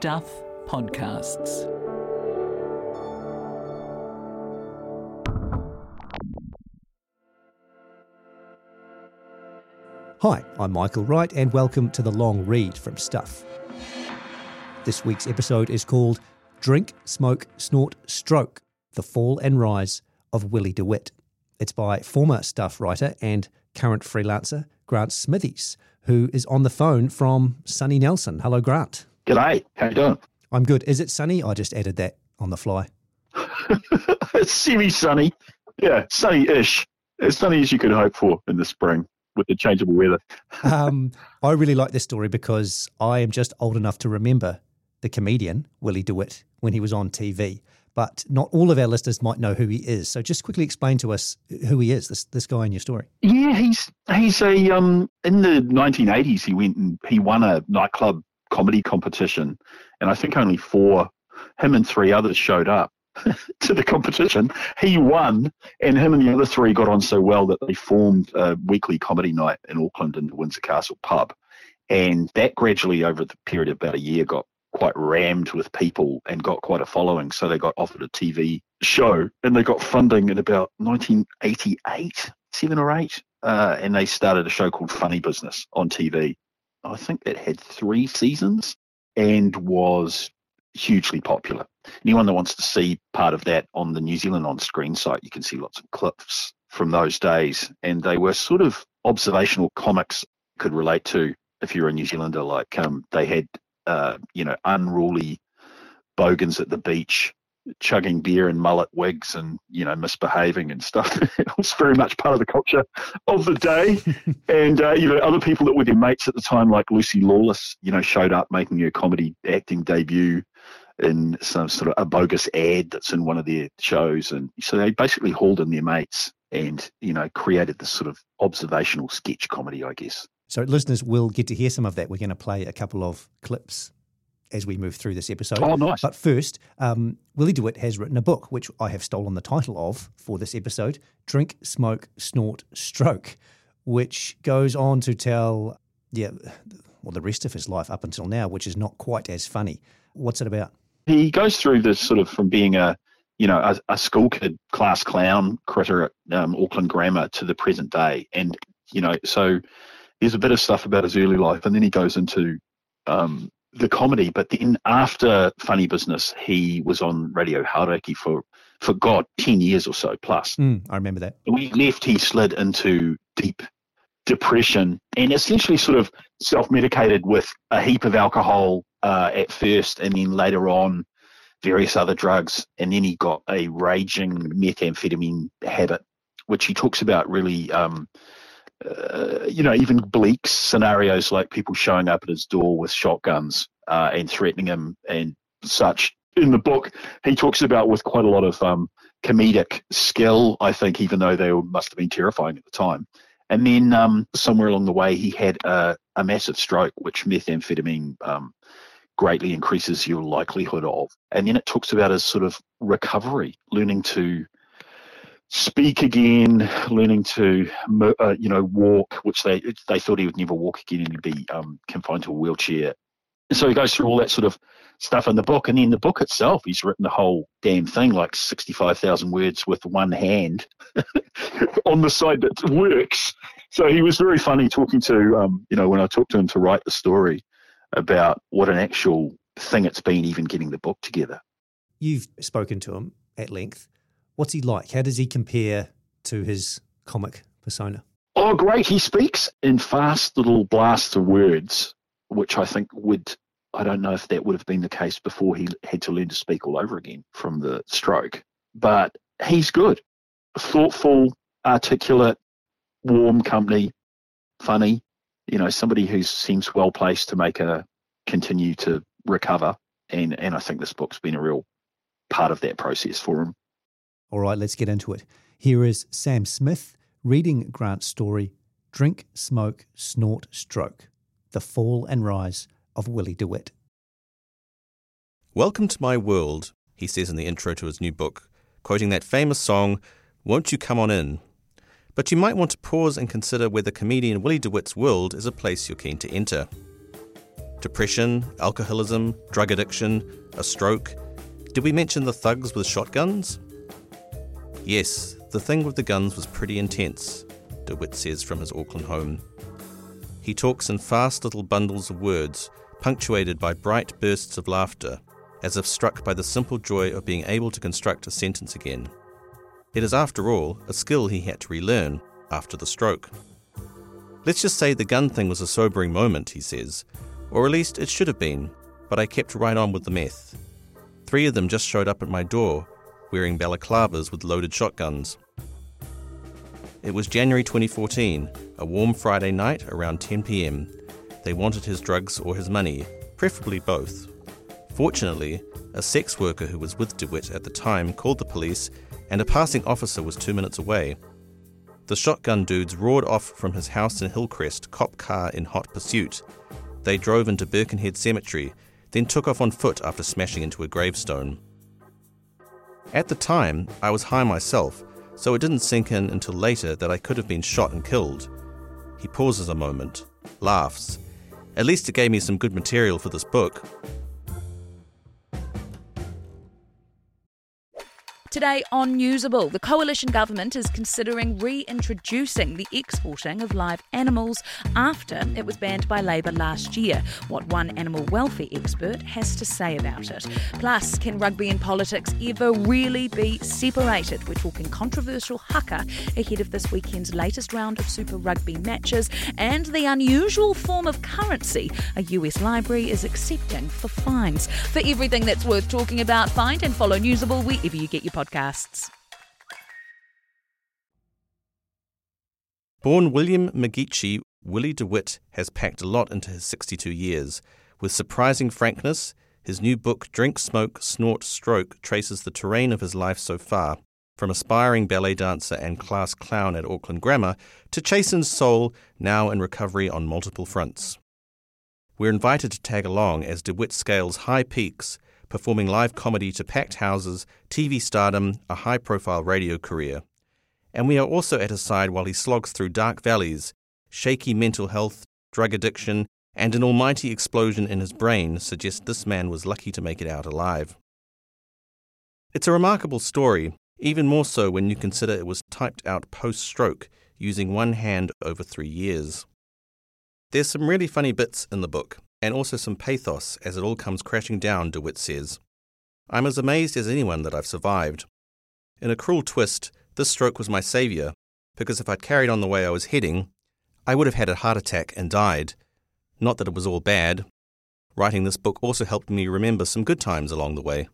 Stuff Podcasts. Hi, I'm Michael Wright, and welcome to the long read from Stuff. This week's episode is called Drink, Smoke, Snort, Stroke The Fall and Rise of Willy de Wit. It's by former Stuff writer and current freelancer Grant Smithies, who is on the phone from Sunny Nelson. Hello, Grant. G'day. How you doing? I'm good. Is it sunny? I just added that on the fly. it's semi-sunny. Yeah, sunny-ish. As sunny as you could hope for in the spring with the changeable weather. um, I really like this story because I am just old enough to remember the comedian Willy de Wit when he was on TV. But not all of our listeners might know who he is. So just quickly explain to us who he is, this this guy in your story. Yeah, he's he's a um in the 1980s he went and he won a nightclub comedy competition, and I think only four him and three others showed up to the competition. He won, and him and the other three got on so well that they formed a weekly comedy night in Auckland in the Windsor Castle pub. And that gradually, over the period of about a year, got quite rammed with people and got quite a following. So they got offered a TV show and they got funding in about 1988, seven or eight. Uh, and they started a show called Funny Business on TV. I think it had three seasons and was hugely popular. Anyone that wants to see part of that on the New Zealand on screen site, you can see lots of clips from those days. And they were sort of observational comics could relate to if you're a New Zealander. Like um, they had uh, you know, unruly bogans at the beach chugging beer and mullet wigs and, you know, misbehaving and stuff. it was very much part of the culture of the day. and, uh, you know, other people that were their mates at the time, like Lucy Lawless, you know, showed up making her comedy acting debut in some sort of a bogus ad that's in one of their shows. And so they basically hauled in their mates and, you know, created this sort of observational sketch comedy, I guess. So listeners will get to hear some of that. We're going to play a couple of clips as we move through this episode. Oh, nice. But first, um, Willy de Wit has written a book, which I have stolen the title of for this episode Drink, Smoke, Snort, Stroke, which goes on to tell, yeah, well, the rest of his life up until now, which is not quite as funny. What's it about? He goes through this sort of from being a, you know, a, a school kid, class clown critter at um, Auckland Grammar to the present day. And, you know, so there's a bit of stuff about his early life, and then he goes into um, the comedy. But then after Funny Business, he was on Radio Hauraki for for God ten years or so plus. Mm, I remember that. When he left, he slid into deep depression and essentially sort of self-medicated with a heap of alcohol uh, at first, and then later on various other drugs, and then he got a raging methamphetamine habit, which he talks about really. Um, uh, you know, even bleak scenarios like people showing up at his door with shotguns uh, and threatening him and such. In the book, he talks about with quite a lot of um, comedic skill, I think, even though they must have been terrifying at the time. And then um, somewhere along the way, he had a, a massive stroke, which methamphetamine um, greatly increases your likelihood of. And then it talks about his sort of recovery, learning to speak again, learning to uh, you know walk, which they they thought he would never walk again and he'd be um, confined to a wheelchair. And so he goes through all that sort of stuff in the book, and in the book itself, he's written the whole damn thing, like sixty-five thousand words with one hand on the side that works. So he was very funny talking to um, you know when I talked to him to write the story about what an actual thing it's been even getting the book together. You've spoken to him at length. What's he like? How does he compare to his comic persona? Oh, great. He speaks in fast little blasts of words, which I think would, I don't know if that would have been the case before he had to learn to speak all over again from the stroke. But he's good. Thoughtful, articulate, warm company, funny. You know, somebody who seems well placed to make a continue to recover. And, and I think this book's been a real part of that process for him. All right, let's get into it. Here is Sam Smith reading Grant's story Drink, Smoke, Snort, Stroke The Fall and Rise of Willy de Wit. Welcome to my world, he says in the intro to his new book, quoting that famous song, Won't You Come On In? But you might want to pause and consider whether comedian Willy de Wit's world is a place you're keen to enter. Depression, alcoholism, drug addiction, a stroke. Did we mention the thugs with shotguns? Yes, the thing with the guns was pretty intense, de Wit says from his Auckland home. He talks in fast little bundles of words, punctuated by bright bursts of laughter, as if struck by the simple joy of being able to construct a sentence again. It is, after all, a skill he had to relearn after the stroke. Let's just say the gun thing was a sobering moment, he says, or at least it should have been, but I kept right on with the meth. Three of them just showed up at my door, wearing balaclavas with loaded shotguns. It was January 2014, a warm Friday night around 10 pm. They wanted his drugs or his money, preferably both. Fortunately, a sex worker who was with de Wit at the time called the police, and a passing officer was two minutes away. The shotgun dudes roared off from his house in Hillcrest, cop car in hot pursuit. They drove into Birkenhead Cemetery, then took off on foot after smashing into a gravestone. At the time, I was high myself, so it didn't sink in until later that I could have been shot and killed. He pauses a moment, laughs. At least it gave me some good material for this book. Today on Newsable, the coalition government is considering reintroducing the exporting of live animals after it was banned by Labor last year. What one animal welfare expert has to say about it. Plus, can rugby and politics ever really be separated? We're talking controversial haka ahead of this weekend's latest round of Super Rugby matches and the unusual form of currency a US library is accepting for fines. For everything that's worth talking about, find and follow Newsable wherever you get your podcasts. Born William McGeechee, Willy de Wit has packed a lot into his 62 years. With surprising frankness, his new book, Drink, Smoke, Snort, Stroke, traces the terrain of his life so far, from aspiring ballet dancer and class clown at Auckland Grammar to chastened soul, now in recovery on multiple fronts. We're invited to tag along as de Wit scales high peaks performing live comedy to packed houses, TV stardom, a high profile radio career. And we are also at his side while he slogs through dark valleys, shaky mental health, drug addiction, and an almighty explosion in his brain suggest this man was lucky to make it out alive. It's a remarkable story, even more so when you consider it was typed out post stroke, using one hand over three years. There's some really funny bits in the book, and also some pathos as it all comes crashing down, de Wit says. I'm as amazed as anyone that I've survived. In a cruel twist, this stroke was my saviour, because if I'd carried on the way I was heading, I would have had a heart attack and died. Not that it was all bad. Writing this book also helped me remember some good times along the way.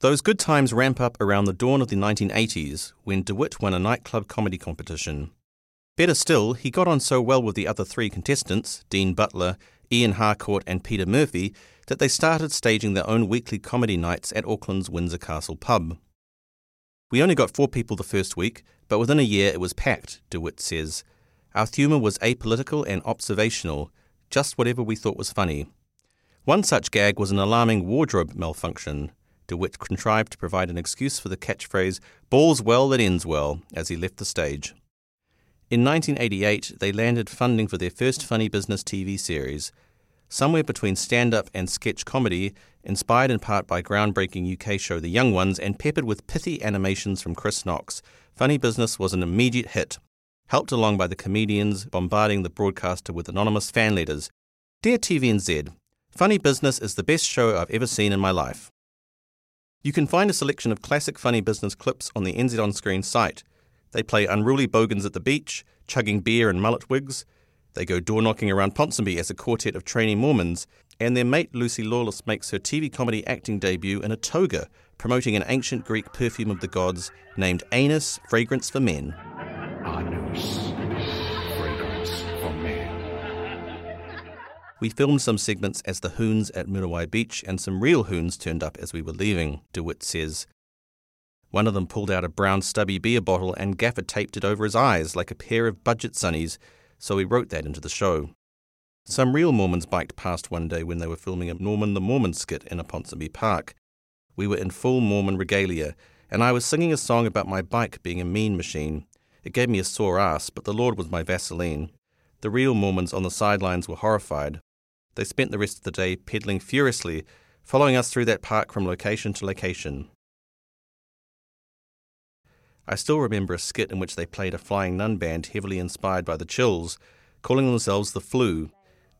Those good times ramp up around the dawn of the 1980s when de Wit won a nightclub comedy competition. Better still, he got on so well with the other three contestants, Dean Butler, Ian Harcourt, and Peter Murphy, that they started staging their own weekly comedy nights at Auckland's Windsor Castle pub. We only got four people the first week, but within a year it was packed, de Wit says. Our humour was apolitical and observational, just whatever we thought was funny. One such gag was an alarming wardrobe malfunction. De Wit contrived to provide an excuse for the catchphrase, balls well that ends well, as he left the stage. In 1988, they landed funding for their first funny business TV series, somewhere between stand up and sketch comedy, inspired in part by groundbreaking UK show The Young Ones and peppered with pithy animations from Chris Knox. Funny Business was an immediate hit, helped along by the comedians bombarding the broadcaster with anonymous fan letters. Dear TVNZ, Funny Business is the best show I've ever seen in my life. You can find a selection of classic Funny Business clips on the NZ On Screen site. They play unruly bogans at the beach, chugging beer and mullet wigs. They go door knocking around Ponsonby as a quartet of trainee Mormons, and their mate Lucy Lawless makes her TV comedy acting debut in a toga, promoting an ancient Greek perfume of the gods named Anus Fragrance for Men. Anus, fragrance for men. We filmed some segments as the hoons at Muriwai Beach, and some real hoons turned up as we were leaving, de Wit says. One of them pulled out a brown stubby beer bottle and gaffer taped it over his eyes like a pair of budget sunnies, so we wrote that into the show. Some real Mormons biked past one day when they were filming a Norman the Mormon skit in a Ponsonby park. We were in full Mormon regalia, and I was singing a song about my bike being a mean machine. It gave me a sore ass, but the Lord was my Vaseline. The real Mormons on the sidelines were horrified. They spent the rest of the day pedaling furiously, following us through that park from location to location. I still remember a skit in which they played a flying nun band heavily inspired by the Chills, calling themselves the Flu.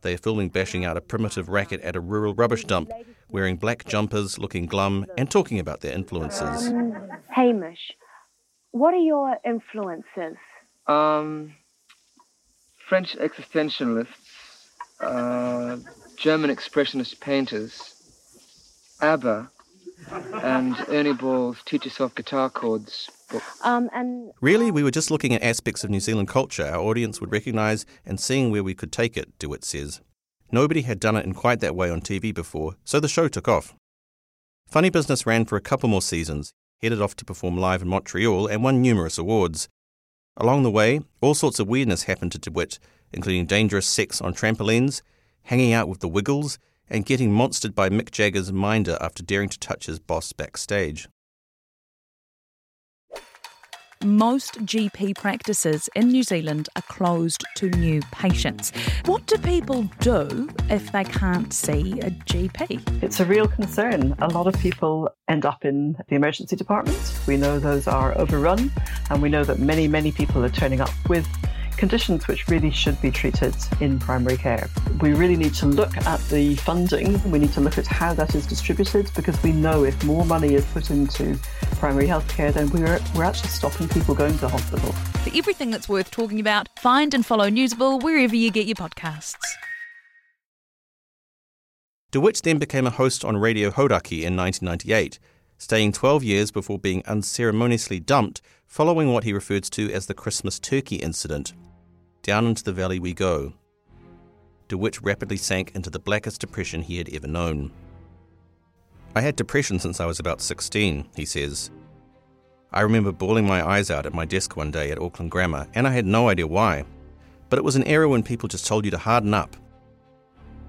They are filming bashing out a primitive racket at a rural rubbish dump, wearing black jumpers, looking glum, and talking about their influences. Um, Hamish, what are your influences? Um, French existentialists, uh, German expressionist painters, ABBA, and Ernie Ball's Teach Yourself Guitar Chords book. Um, and Really, we were just looking at aspects of New Zealand culture our audience would recognise and seeing where we could take it, de Wit says. Nobody had done it in quite that way on TV before, so the show took off. Funny Business ran for a couple more seasons, headed off to perform live in Montreal, and won numerous awards. Along the way, all sorts of weirdness happened to de Wit, including dangerous sex on trampolines, hanging out with the Wiggles, and getting monstered by Mick Jagger's minder after daring to touch his boss backstage. Most GP practices in New Zealand are closed to new patients. What do people do if they can't see a GP? It's a real concern. A lot of people end up in the emergency department. We know those are overrun, and we know that many, many people are turning up with conditions which really should be treated in primary care. We really need to look at the funding, we need to look at how that is distributed because we know if more money is put into primary health care, then we're, we're actually stopping people going to hospital. For everything that's worth talking about, find and follow Newsable wherever you get your podcasts. De Wit then became a host on Radio Hauraki in 1998, staying 12 years before being unceremoniously dumped following what he refers to as the Christmas turkey incident. Down into the valley we go. De Wit rapidly sank into the blackest depression he had ever known. I had depression since I was about 16, he says. I remember bawling my eyes out at my desk one day at Auckland Grammar, and I had no idea why. But it was an era when people just told you to harden up.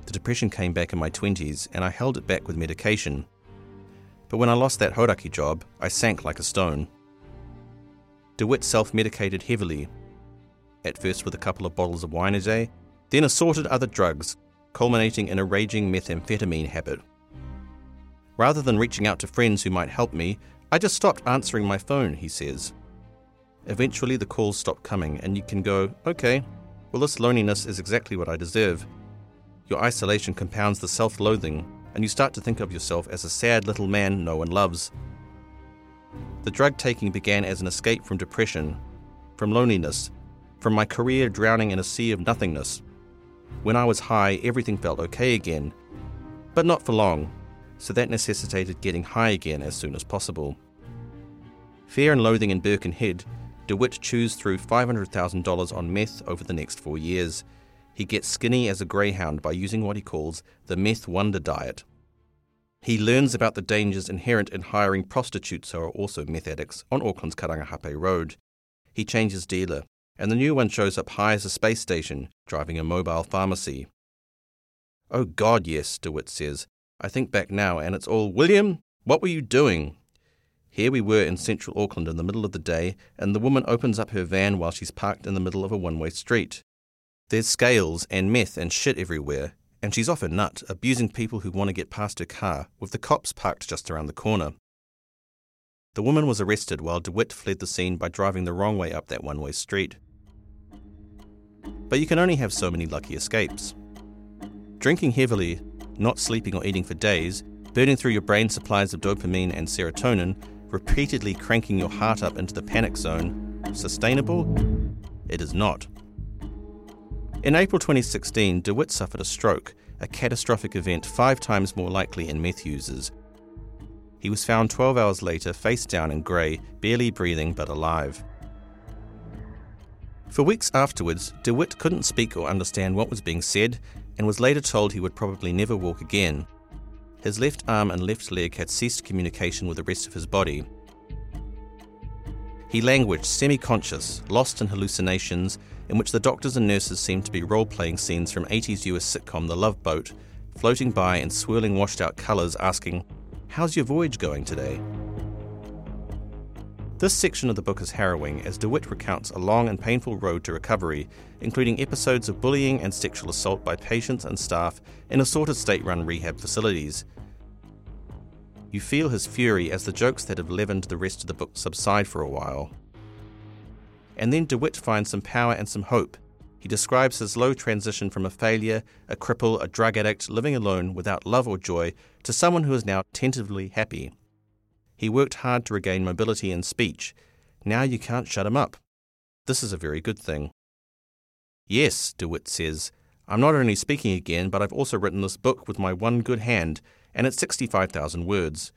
The depression came back in my 20s, and I held it back with medication. But when I lost that Hauraki job, I sank like a stone. De Wit self medicated heavily, at first with a couple of bottles of wine a day, then assorted other drugs, culminating in a raging methamphetamine habit. Rather than reaching out to friends who might help me, I just stopped answering my phone, he says. Eventually, the calls stop coming, and you can go, okay, well, this loneliness is exactly what I deserve. Your isolation compounds the self loathing, and you start to think of yourself as a sad little man no one loves. The drug taking began as an escape from depression, from loneliness, from my career drowning in a sea of nothingness. When I was high, everything felt okay again, but not for long, so that necessitated getting high again as soon as possible. Fear and loathing in Birkenhead, de Wit chews through $500,000 on meth over the next four years. He gets skinny as a greyhound by using what he calls the meth wonder diet. He learns about the dangers inherent in hiring prostitutes who are also meth addicts on Auckland's Karangahape Road. He changes dealer, and the new one shows up high as a space station, driving a mobile pharmacy. Oh God, yes, de Wit says. I think back now, and it's all, William, what were you doing? Here we were in central Auckland in the middle of the day, and the woman opens up her van while she's parked in the middle of a one way street. There's scales and meth and shit everywhere, and she's off her nut, abusing people who want to get past her car, with the cops parked just around the corner. The woman was arrested while de Wit fled the scene by driving the wrong way up that one way street. But you can only have so many lucky escapes. Drinking heavily, not sleeping or eating for days, burning through your brain supplies of dopamine and serotonin, repeatedly cranking your heart up into the panic zone, sustainable? It is not. In April 2016, de Wit suffered a stroke, a catastrophic event five times more likely in meth users. He was found 12 hours later, face down in grey, barely breathing but alive. For weeks afterwards, de Wit couldn't speak or understand what was being said and was later told he would probably never walk again. His left arm and left leg had ceased communication with the rest of his body. He languished semi conscious, lost in hallucinations, in which the doctors and nurses seemed to be role playing scenes from 80s US sitcom The Love Boat, floating by in swirling washed out colours asking, How's your voyage going today? This section of the book is harrowing as de Wit recounts a long and painful road to recovery, including episodes of bullying and sexual assault by patients and staff in assorted state run rehab facilities. You feel his fury as the jokes that have leavened the rest of the book subside for a while. And then de Wit finds some power and some hope. He describes his low transition from a failure, a cripple, a drug addict, living alone without love or joy, to someone who is now tentatively happy. He worked hard to regain mobility and speech. Now you can't shut him up. This is a very good thing. Yes, de Wit says, I'm not only speaking again, but I've also written this book with my one good hand, and it's 65,000 words.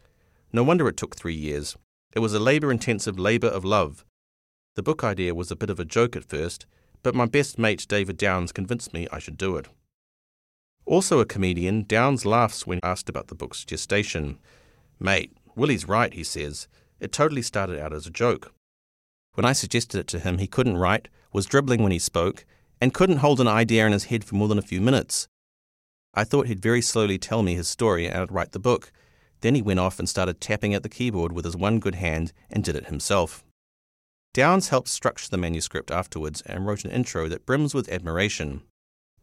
No wonder it took three years. It was a labour intensive labour of love. The book idea was a bit of a joke at first, but my best mate David Downs convinced me I should do it. Also a comedian, Downs laughs when asked about the book's gestation. Mate, Willy's right, he says. It totally started out as a joke. When I suggested it to him, he couldn't write, was dribbling when he spoke, and couldn't hold an idea in his head for more than a few minutes. I thought he'd very slowly tell me his story and I'd write the book. Then he went off and started tapping at the keyboard with his one good hand and did it himself. Downs helped structure the manuscript afterwards and wrote an intro that brims with admiration.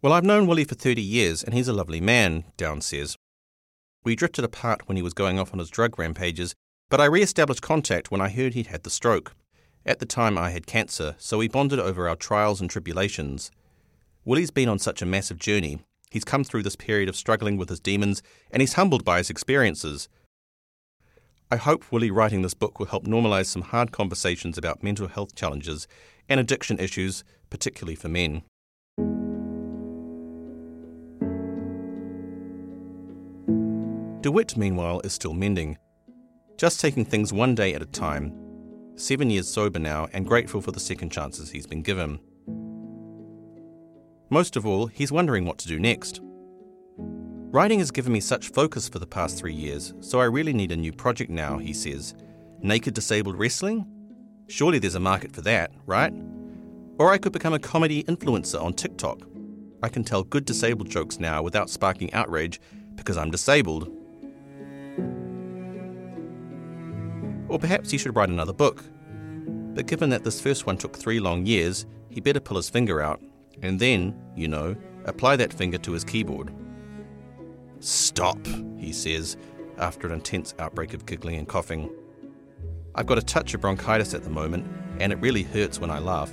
Well, I've known Willy for 30 years, and he's a lovely man, Downs says. We drifted apart when he was going off on his drug rampages, but I re established contact when I heard he'd had the stroke. At the time, I had cancer, so we bonded over our trials and tribulations. Willy's been on such a massive journey. He's come through this period of struggling with his demons, and he's humbled by his experiences. I hope Willy writing this book will help normalise some hard conversations about mental health challenges and addiction issues, particularly for men. De Wit, meanwhile, is still mending, just taking things one day at a time. Seven years sober now and grateful for the second chances he's been given. Most of all, he's wondering what to do next. Writing has given me such focus for the past three years, so I really need a new project now, he says. Naked disabled wrestling? Surely there's a market for that, right? Or I could become a comedy influencer on TikTok. I can tell good disabled jokes now without sparking outrage because I'm disabled. Or perhaps he should write another book. But given that this first one took three long years, he better pull his finger out and then, you know, apply that finger to his keyboard. Stop, he says, after an intense outbreak of giggling and coughing. I've got a touch of bronchitis at the moment, and it really hurts when I laugh.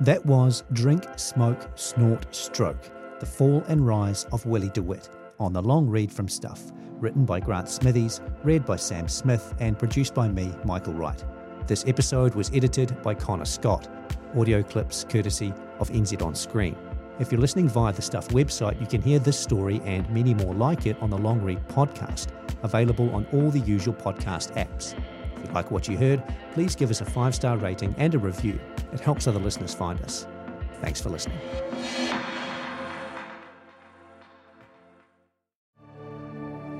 That was Drink, Smoke, Snort, Stroke The Fall and Rise of Willy de Wit on the long read from Stuff written by Grant Smithies, read by Sam Smith, and produced by me, Michael Wright. This episode was edited by Connor Scott. Audio clips courtesy of NZ On Screen. If you're listening via the Stuff website, you can hear this story and many more like it on the Long Read podcast, available on all the usual podcast apps. Like what you heard, please give us a five star rating and a review. It helps other listeners find us. Thanks for listening.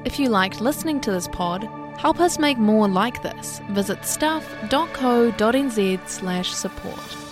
If you liked listening to this pod, help us make more like this. Visit stuff.co.nz slash support.